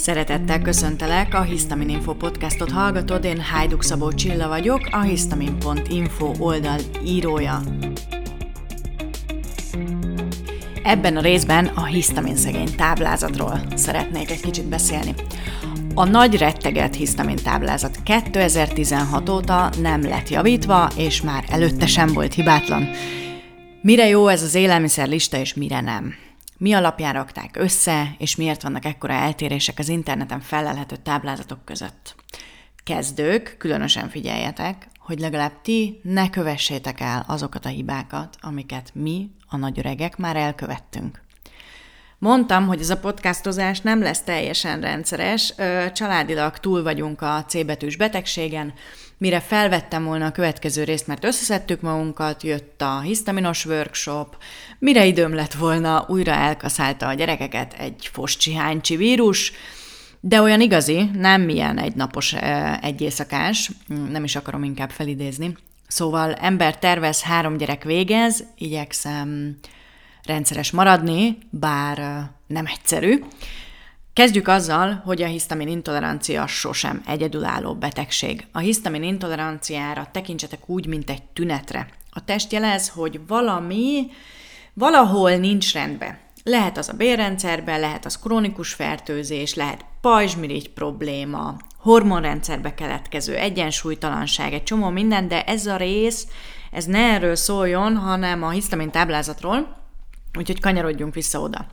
Szeretettel köszöntelek, a Histamin Info podcastot hallgatod, én Hajduk Szabó Csilla vagyok, a histamin.info oldal írója. Ebben a részben a hisztamin szegény táblázatról szeretnék egy kicsit beszélni. A nagy retteget hisztamin táblázat 2016 óta nem lett javítva, és már előtte sem volt hibátlan. Mire jó ez az élelmiszerlista, és mire nem? Mi alapján rakták össze, és miért vannak ekkora eltérések az interneten felelhető táblázatok között? Kezdők, különösen figyeljetek, hogy legalább ti ne kövessétek el azokat a hibákat, amiket mi, a nagy öregek már elkövettünk. Mondtam, hogy ez a podcastozás nem lesz teljesen rendszeres, családilag túl vagyunk a C betűs betegségen, mire felvettem volna a következő részt, mert összeszedtük magunkat, jött a hisztaminos workshop, mire időm lett volna, újra elkaszálta a gyerekeket egy foscsihánycsi vírus, de olyan igazi, nem milyen egy napos, egy éjszakás, nem is akarom inkább felidézni. Szóval ember tervez, három gyerek végez, igyekszem rendszeres maradni, bár nem egyszerű. Kezdjük azzal, hogy a hisztamin intolerancia sosem egyedülálló betegség. A hisztamin intoleranciára tekintsetek úgy, mint egy tünetre. A test jelez, hogy valami valahol nincs rendben. Lehet az a bérrendszerben, lehet az krónikus fertőzés, lehet pajzsmirigy probléma, hormonrendszerbe keletkező egyensúlytalanság, egy csomó minden, de ez a rész, ez ne erről szóljon, hanem a hisztamin táblázatról, úgyhogy kanyarodjunk vissza oda.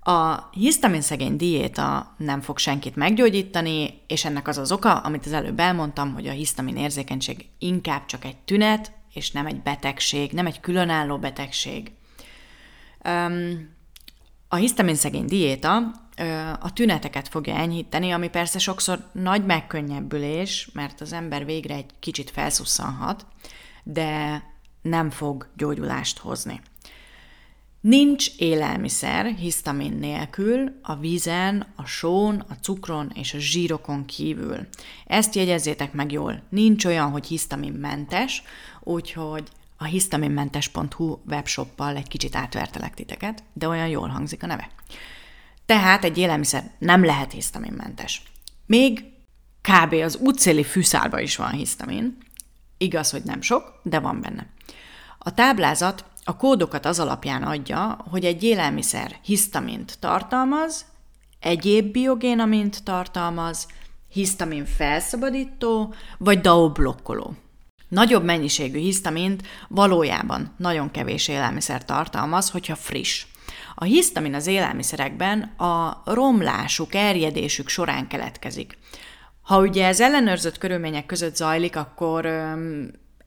A hisztamin szegény diéta nem fog senkit meggyógyítani, és ennek az az oka, amit az előbb elmondtam, hogy a hisztamin érzékenység inkább csak egy tünet, és nem egy betegség, nem egy különálló betegség. A hisztamin szegény diéta a tüneteket fogja enyhíteni, ami persze sokszor nagy megkönnyebbülés, mert az ember végre egy kicsit felszusszanhat, de nem fog gyógyulást hozni. Nincs élelmiszer hisztamin nélkül a vízen, a són, a cukron és a zsírokon kívül. Ezt jegyezzétek meg jól. Nincs olyan, hogy hisztaminmentes, úgyhogy a hisztaminmentes.hu webshoppal egy kicsit átvertelek titeket, de olyan jól hangzik a neve. Tehát egy élelmiszer nem lehet hisztaminmentes. Még kb. az útszéli fűszálba is van hisztamin. Igaz, hogy nem sok, de van benne. A táblázat a kódokat az alapján adja, hogy egy élelmiszer hisztamint tartalmaz, egyéb biogénamint tartalmaz, hisztamin felszabadító vagy DAO blokkoló. Nagyobb mennyiségű hisztamint valójában nagyon kevés élelmiszer tartalmaz, hogyha friss. A hisztamin az élelmiszerekben a romlásuk, erjedésük során keletkezik. Ha ugye ez ellenőrzött körülmények között zajlik, akkor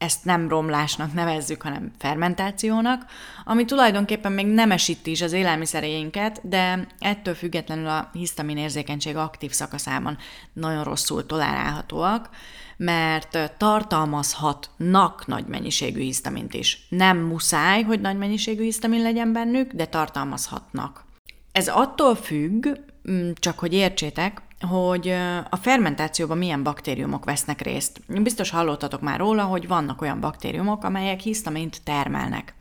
ezt nem romlásnak nevezzük, hanem fermentációnak, ami tulajdonképpen még nem esíti is az élelmiszereinket, de ettől függetlenül a hisztamin érzékenység aktív szakaszában nagyon rosszul tolerálhatóak, mert tartalmazhatnak nagy mennyiségű hisztamint is. Nem muszáj, hogy nagy mennyiségű hisztamin legyen bennük, de tartalmazhatnak. Ez attól függ, csak hogy értsétek, hogy a fermentációban milyen baktériumok vesznek részt. Biztos hallottatok már róla, hogy vannak olyan baktériumok, amelyek hisztamint termelnek.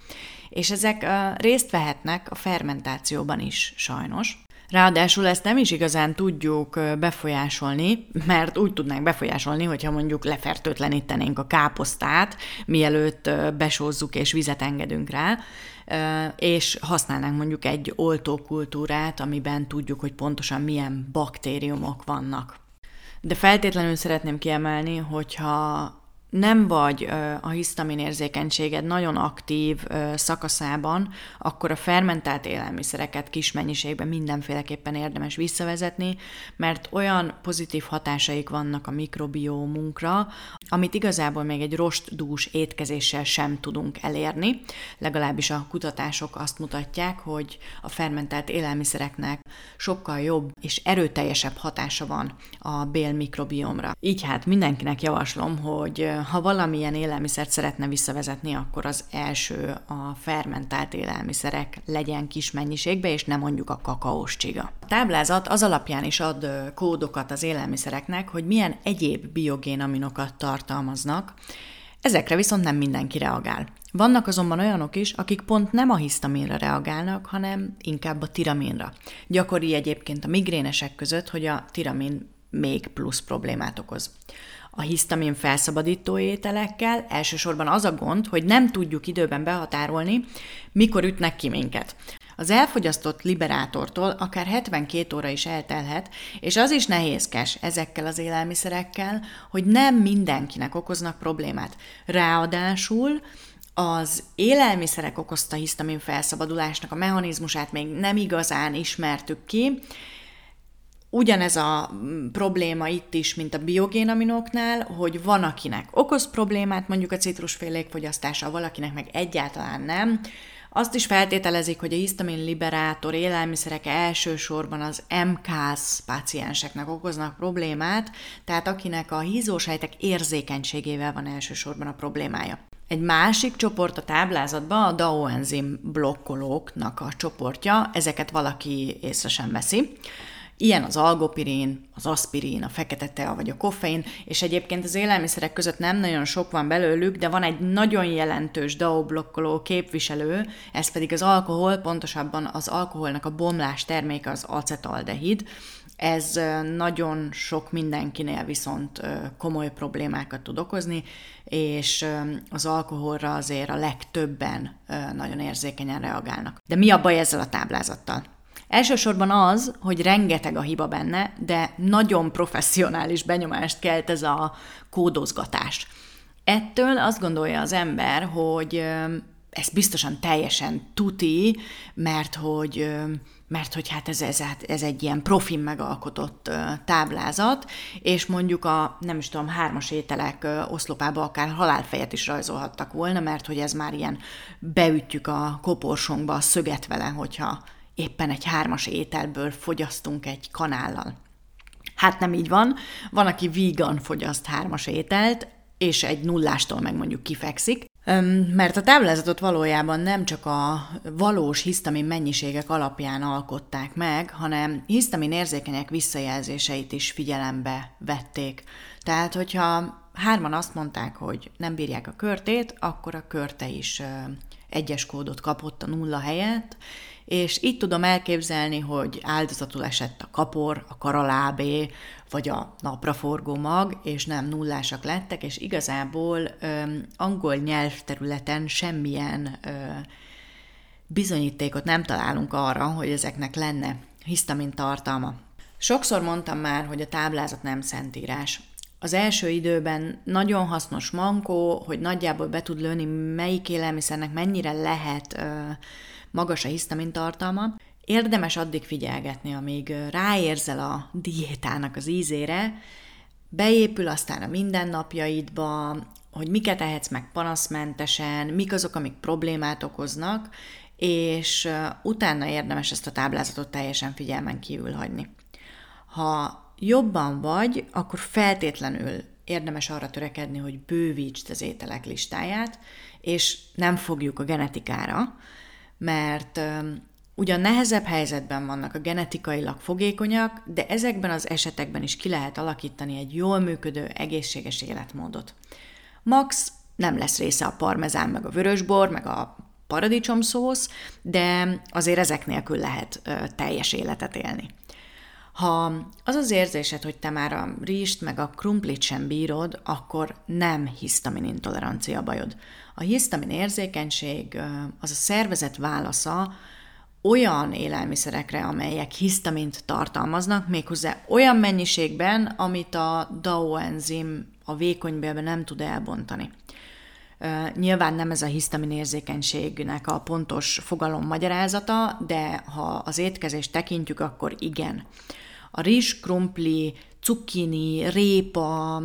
És ezek részt vehetnek a fermentációban is, sajnos. Ráadásul ezt nem is igazán tudjuk befolyásolni, mert úgy tudnánk befolyásolni, hogyha mondjuk lefertőtlenítenénk a káposztát, mielőtt besózzuk és vizet engedünk rá, és használnánk mondjuk egy oltókultúrát, amiben tudjuk, hogy pontosan milyen baktériumok vannak. De feltétlenül szeretném kiemelni, hogyha nem vagy a hisztamin érzékenységed nagyon aktív szakaszában, akkor a fermentált élelmiszereket kis mennyiségben mindenféleképpen érdemes visszavezetni, mert olyan pozitív hatásaik vannak a mikrobiómunkra, amit igazából még egy rostdús étkezéssel sem tudunk elérni. Legalábbis a kutatások azt mutatják, hogy a fermentált élelmiszereknek sokkal jobb és erőteljesebb hatása van a bélmikrobiomra. Így hát mindenkinek javaslom, hogy ha valamilyen élelmiszert szeretne visszavezetni, akkor az első a fermentált élelmiszerek legyen kis mennyiségbe, és nem mondjuk a kakaós csiga. A táblázat az alapján is ad kódokat az élelmiszereknek, hogy milyen egyéb biogén aminokat tartalmaznak, Ezekre viszont nem mindenki reagál. Vannak azonban olyanok is, akik pont nem a hisztaminra reagálnak, hanem inkább a tiraminra. Gyakori egyébként a migrénesek között, hogy a tiramin még plusz problémát okoz. A hisztamin felszabadító ételekkel elsősorban az a gond, hogy nem tudjuk időben behatárolni, mikor ütnek ki minket. Az elfogyasztott liberátortól akár 72 óra is eltelhet, és az is nehézkes ezekkel az élelmiszerekkel, hogy nem mindenkinek okoznak problémát. Ráadásul az élelmiszerek okozta hisztamin felszabadulásnak a mechanizmusát még nem igazán ismertük ki, Ugyanez a mm, probléma itt is, mint a biogénaminoknál, hogy van, akinek okoz problémát, mondjuk a citrusfélék fogyasztása, valakinek meg egyáltalán nem. Azt is feltételezik, hogy a hisztamin liberátor élelmiszerek elsősorban az MKS pácienseknek okoznak problémát, tehát akinek a hízósejtek érzékenységével van elsősorban a problémája. Egy másik csoport a táblázatban a DAO enzim blokkolóknak a csoportja, ezeket valaki észre sem veszi. Ilyen az algopirin, az aspirin, a fekete tea vagy a koffein, és egyébként az élelmiszerek között nem nagyon sok van belőlük, de van egy nagyon jelentős DAO blokkoló képviselő, ez pedig az alkohol, pontosabban az alkoholnak a bomlás terméke az acetaldehid. Ez nagyon sok mindenkinél viszont komoly problémákat tud okozni, és az alkoholra azért a legtöbben nagyon érzékenyen reagálnak. De mi a baj ezzel a táblázattal? Elsősorban az, hogy rengeteg a hiba benne, de nagyon professzionális benyomást kelt ez a kódozgatás. Ettől azt gondolja az ember, hogy ez biztosan teljesen tuti, mert hogy mert hogy hát ez, ez, ez egy ilyen profin megalkotott táblázat, és mondjuk a, nem is tudom, hármas ételek oszlopába akár halálfejet is rajzolhattak volna, mert hogy ez már ilyen beütjük a koporsónkba a szöget vele, hogyha éppen egy hármas ételből fogyasztunk egy kanállal. Hát nem így van. Van, aki vígan fogyaszt hármas ételt, és egy nullástól meg mondjuk kifekszik, mert a táblázatot valójában nem csak a valós hisztamin mennyiségek alapján alkották meg, hanem hisztamin érzékenyek visszajelzéseit is figyelembe vették. Tehát, hogyha hárman azt mondták, hogy nem bírják a körtét, akkor a körte is egyes kódot kapott a nulla helyett, és így tudom elképzelni, hogy áldozatul esett a kapor, a karalábé, vagy a napraforgó mag, és nem nullásak lettek, és igazából ö, angol nyelvterületen semmilyen ö, bizonyítékot nem találunk arra, hogy ezeknek lenne hisztamin tartalma. Sokszor mondtam már, hogy a táblázat nem szentírás. Az első időben nagyon hasznos mankó, hogy nagyjából be tud lőni, melyik élelmiszernek mennyire lehet ö, magas a hisztamin tartalma. Érdemes addig figyelgetni, amíg ráérzel a diétának az ízére, beépül aztán a mindennapjaidba, hogy miket ehetsz meg panaszmentesen, mik azok, amik problémát okoznak, és utána érdemes ezt a táblázatot teljesen figyelmen kívül hagyni. Ha jobban vagy, akkor feltétlenül érdemes arra törekedni, hogy bővítsd az ételek listáját, és nem fogjuk a genetikára, mert ugyan nehezebb helyzetben vannak a genetikailag fogékonyak, de ezekben az esetekben is ki lehet alakítani egy jól működő, egészséges életmódot. Max nem lesz része a parmezán, meg a vörösbor, meg a paradicsomszósz, de azért ezek nélkül lehet teljes életet élni. Ha az az érzésed, hogy te már a rizst meg a krumplit sem bírod, akkor nem hisztamin intolerancia bajod. A hisztamin érzékenység az a szervezet válasza olyan élelmiszerekre, amelyek hisztamint tartalmaznak, méghozzá olyan mennyiségben, amit a DAO enzim a vékonybélben nem tud elbontani. Nyilván nem ez a hisztamin érzékenységnek a pontos fogalom magyarázata, de ha az étkezést tekintjük, akkor igen. A rizs, krumpli, cukkini, répa,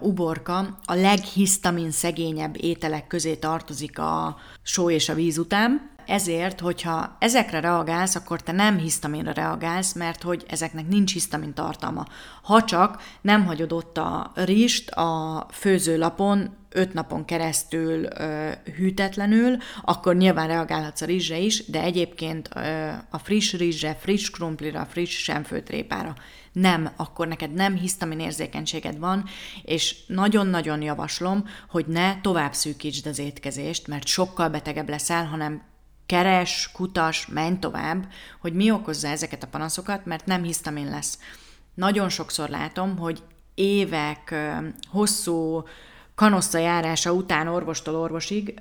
uborka a leghisztamin szegényebb ételek közé tartozik a só és a víz után. Ezért, hogyha ezekre reagálsz, akkor te nem hisztaminra reagálsz, mert hogy ezeknek nincs hisztamin tartalma. Ha csak nem hagyod ott a rist a főzőlapon 5 napon keresztül ö, hűtetlenül, akkor nyilván reagálhatsz a rizsre is, de egyébként ö, a friss rizsre, friss krumplira, friss semfőtrépára nem, akkor neked nem hisztamin érzékenységed van, és nagyon-nagyon javaslom, hogy ne tovább szűkítsd az étkezést, mert sokkal betegebb leszel, hanem keres, kutas, menj tovább, hogy mi okozza ezeket a panaszokat, mert nem hisztamin lesz. Nagyon sokszor látom, hogy évek hosszú kanossza járása után orvostól orvosig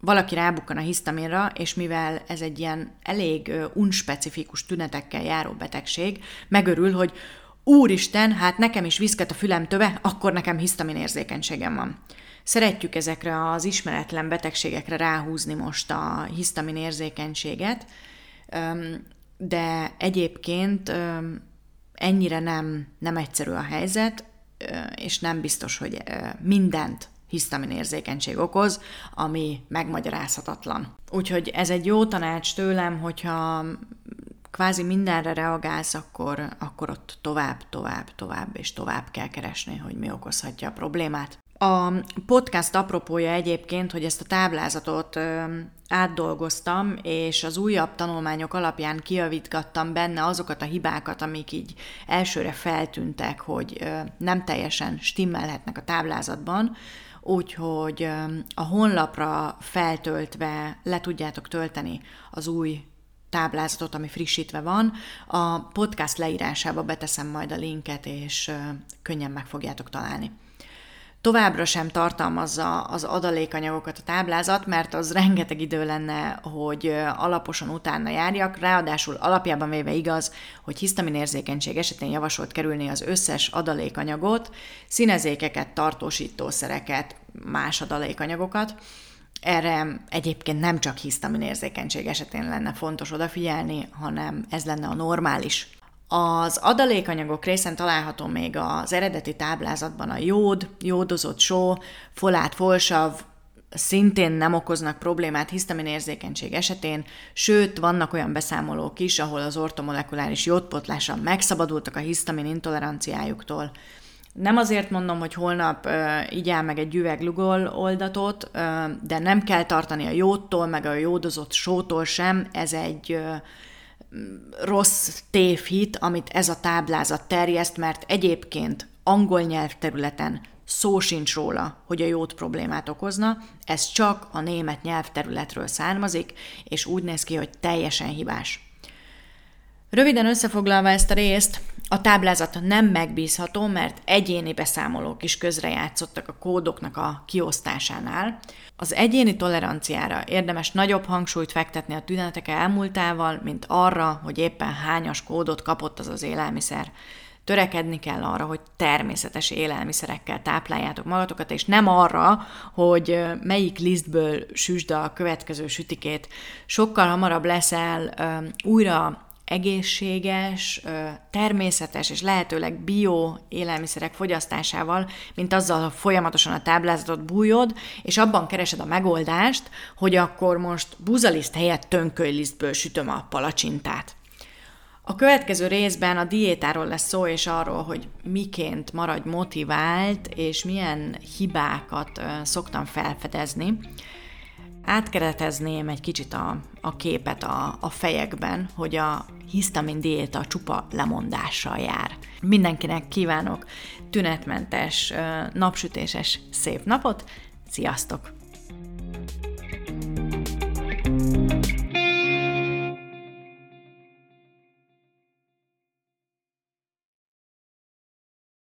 valaki rábukkan a hisztaminra, és mivel ez egy ilyen elég unspecifikus tünetekkel járó betegség, megörül, hogy úristen, hát nekem is viszket a fülem töve, akkor nekem hisztamin érzékenységem van. Szeretjük ezekre az ismeretlen betegségekre ráhúzni most a hisztamin érzékenységet, de egyébként ennyire nem, nem egyszerű a helyzet, és nem biztos, hogy mindent hisztamin érzékenység okoz, ami megmagyarázhatatlan. Úgyhogy ez egy jó tanács tőlem, hogyha kvázi mindenre reagálsz, akkor, akkor ott tovább, tovább, tovább és tovább kell keresni, hogy mi okozhatja a problémát. A podcast apropója egyébként, hogy ezt a táblázatot átdolgoztam, és az újabb tanulmányok alapján kiavítgattam benne azokat a hibákat, amik így elsőre feltűntek, hogy nem teljesen stimmelhetnek a táblázatban, úgyhogy a honlapra feltöltve le tudjátok tölteni az új táblázatot, ami frissítve van. A podcast leírásába beteszem majd a linket, és könnyen meg fogjátok találni. Továbbra sem tartalmazza az adalékanyagokat a táblázat, mert az rengeteg idő lenne, hogy alaposan utána járjak, ráadásul alapjában véve igaz, hogy hisztamin érzékenység esetén javasolt kerülni az összes adalékanyagot, színezékeket, tartósítószereket, más adalékanyagokat, erre egyébként nem csak hisztamin érzékenység esetén lenne fontos odafigyelni, hanem ez lenne a normális az adalékanyagok részen található még az eredeti táblázatban a jód, jódozott só, folát, folsav, szintén nem okoznak problémát hisztamin érzékenység esetén, sőt, vannak olyan beszámolók is, ahol az ortomolekuláris jódpotlással megszabadultak a hisztamin intoleranciájuktól. Nem azért mondom, hogy holnap uh, igyál meg egy üveg lugol oldatot, uh, de nem kell tartani a jódtól, meg a jódozott sótól sem, ez egy uh, rossz tévhit, amit ez a táblázat terjeszt, mert egyébként angol nyelvterületen szó sincs róla, hogy a jót problémát okozna, ez csak a német nyelvterületről származik, és úgy néz ki, hogy teljesen hibás. Röviden összefoglalva ezt a részt, a táblázat nem megbízható, mert egyéni beszámolók is közrejátszottak a kódoknak a kiosztásánál. Az egyéni toleranciára érdemes nagyobb hangsúlyt fektetni a tünetek elmúltával, mint arra, hogy éppen hányas kódot kapott az az élelmiszer. Törekedni kell arra, hogy természetes élelmiszerekkel tápláljátok magatokat, és nem arra, hogy melyik lisztből süsd a következő sütikét. Sokkal hamarabb leszel újra egészséges, természetes és lehetőleg bio élelmiszerek fogyasztásával, mint azzal, hogy folyamatosan a táblázatot bújod, és abban keresed a megoldást, hogy akkor most buzaliszt helyett tönkölylisztből sütöm a palacsintát. A következő részben a diétáról lesz szó, és arról, hogy miként maradj motivált, és milyen hibákat szoktam felfedezni átkeretezném egy kicsit a, a képet a, a fejekben, hogy a hisztamin diéta csupa lemondással jár. Mindenkinek kívánok tünetmentes, napsütéses szép napot, sziasztok!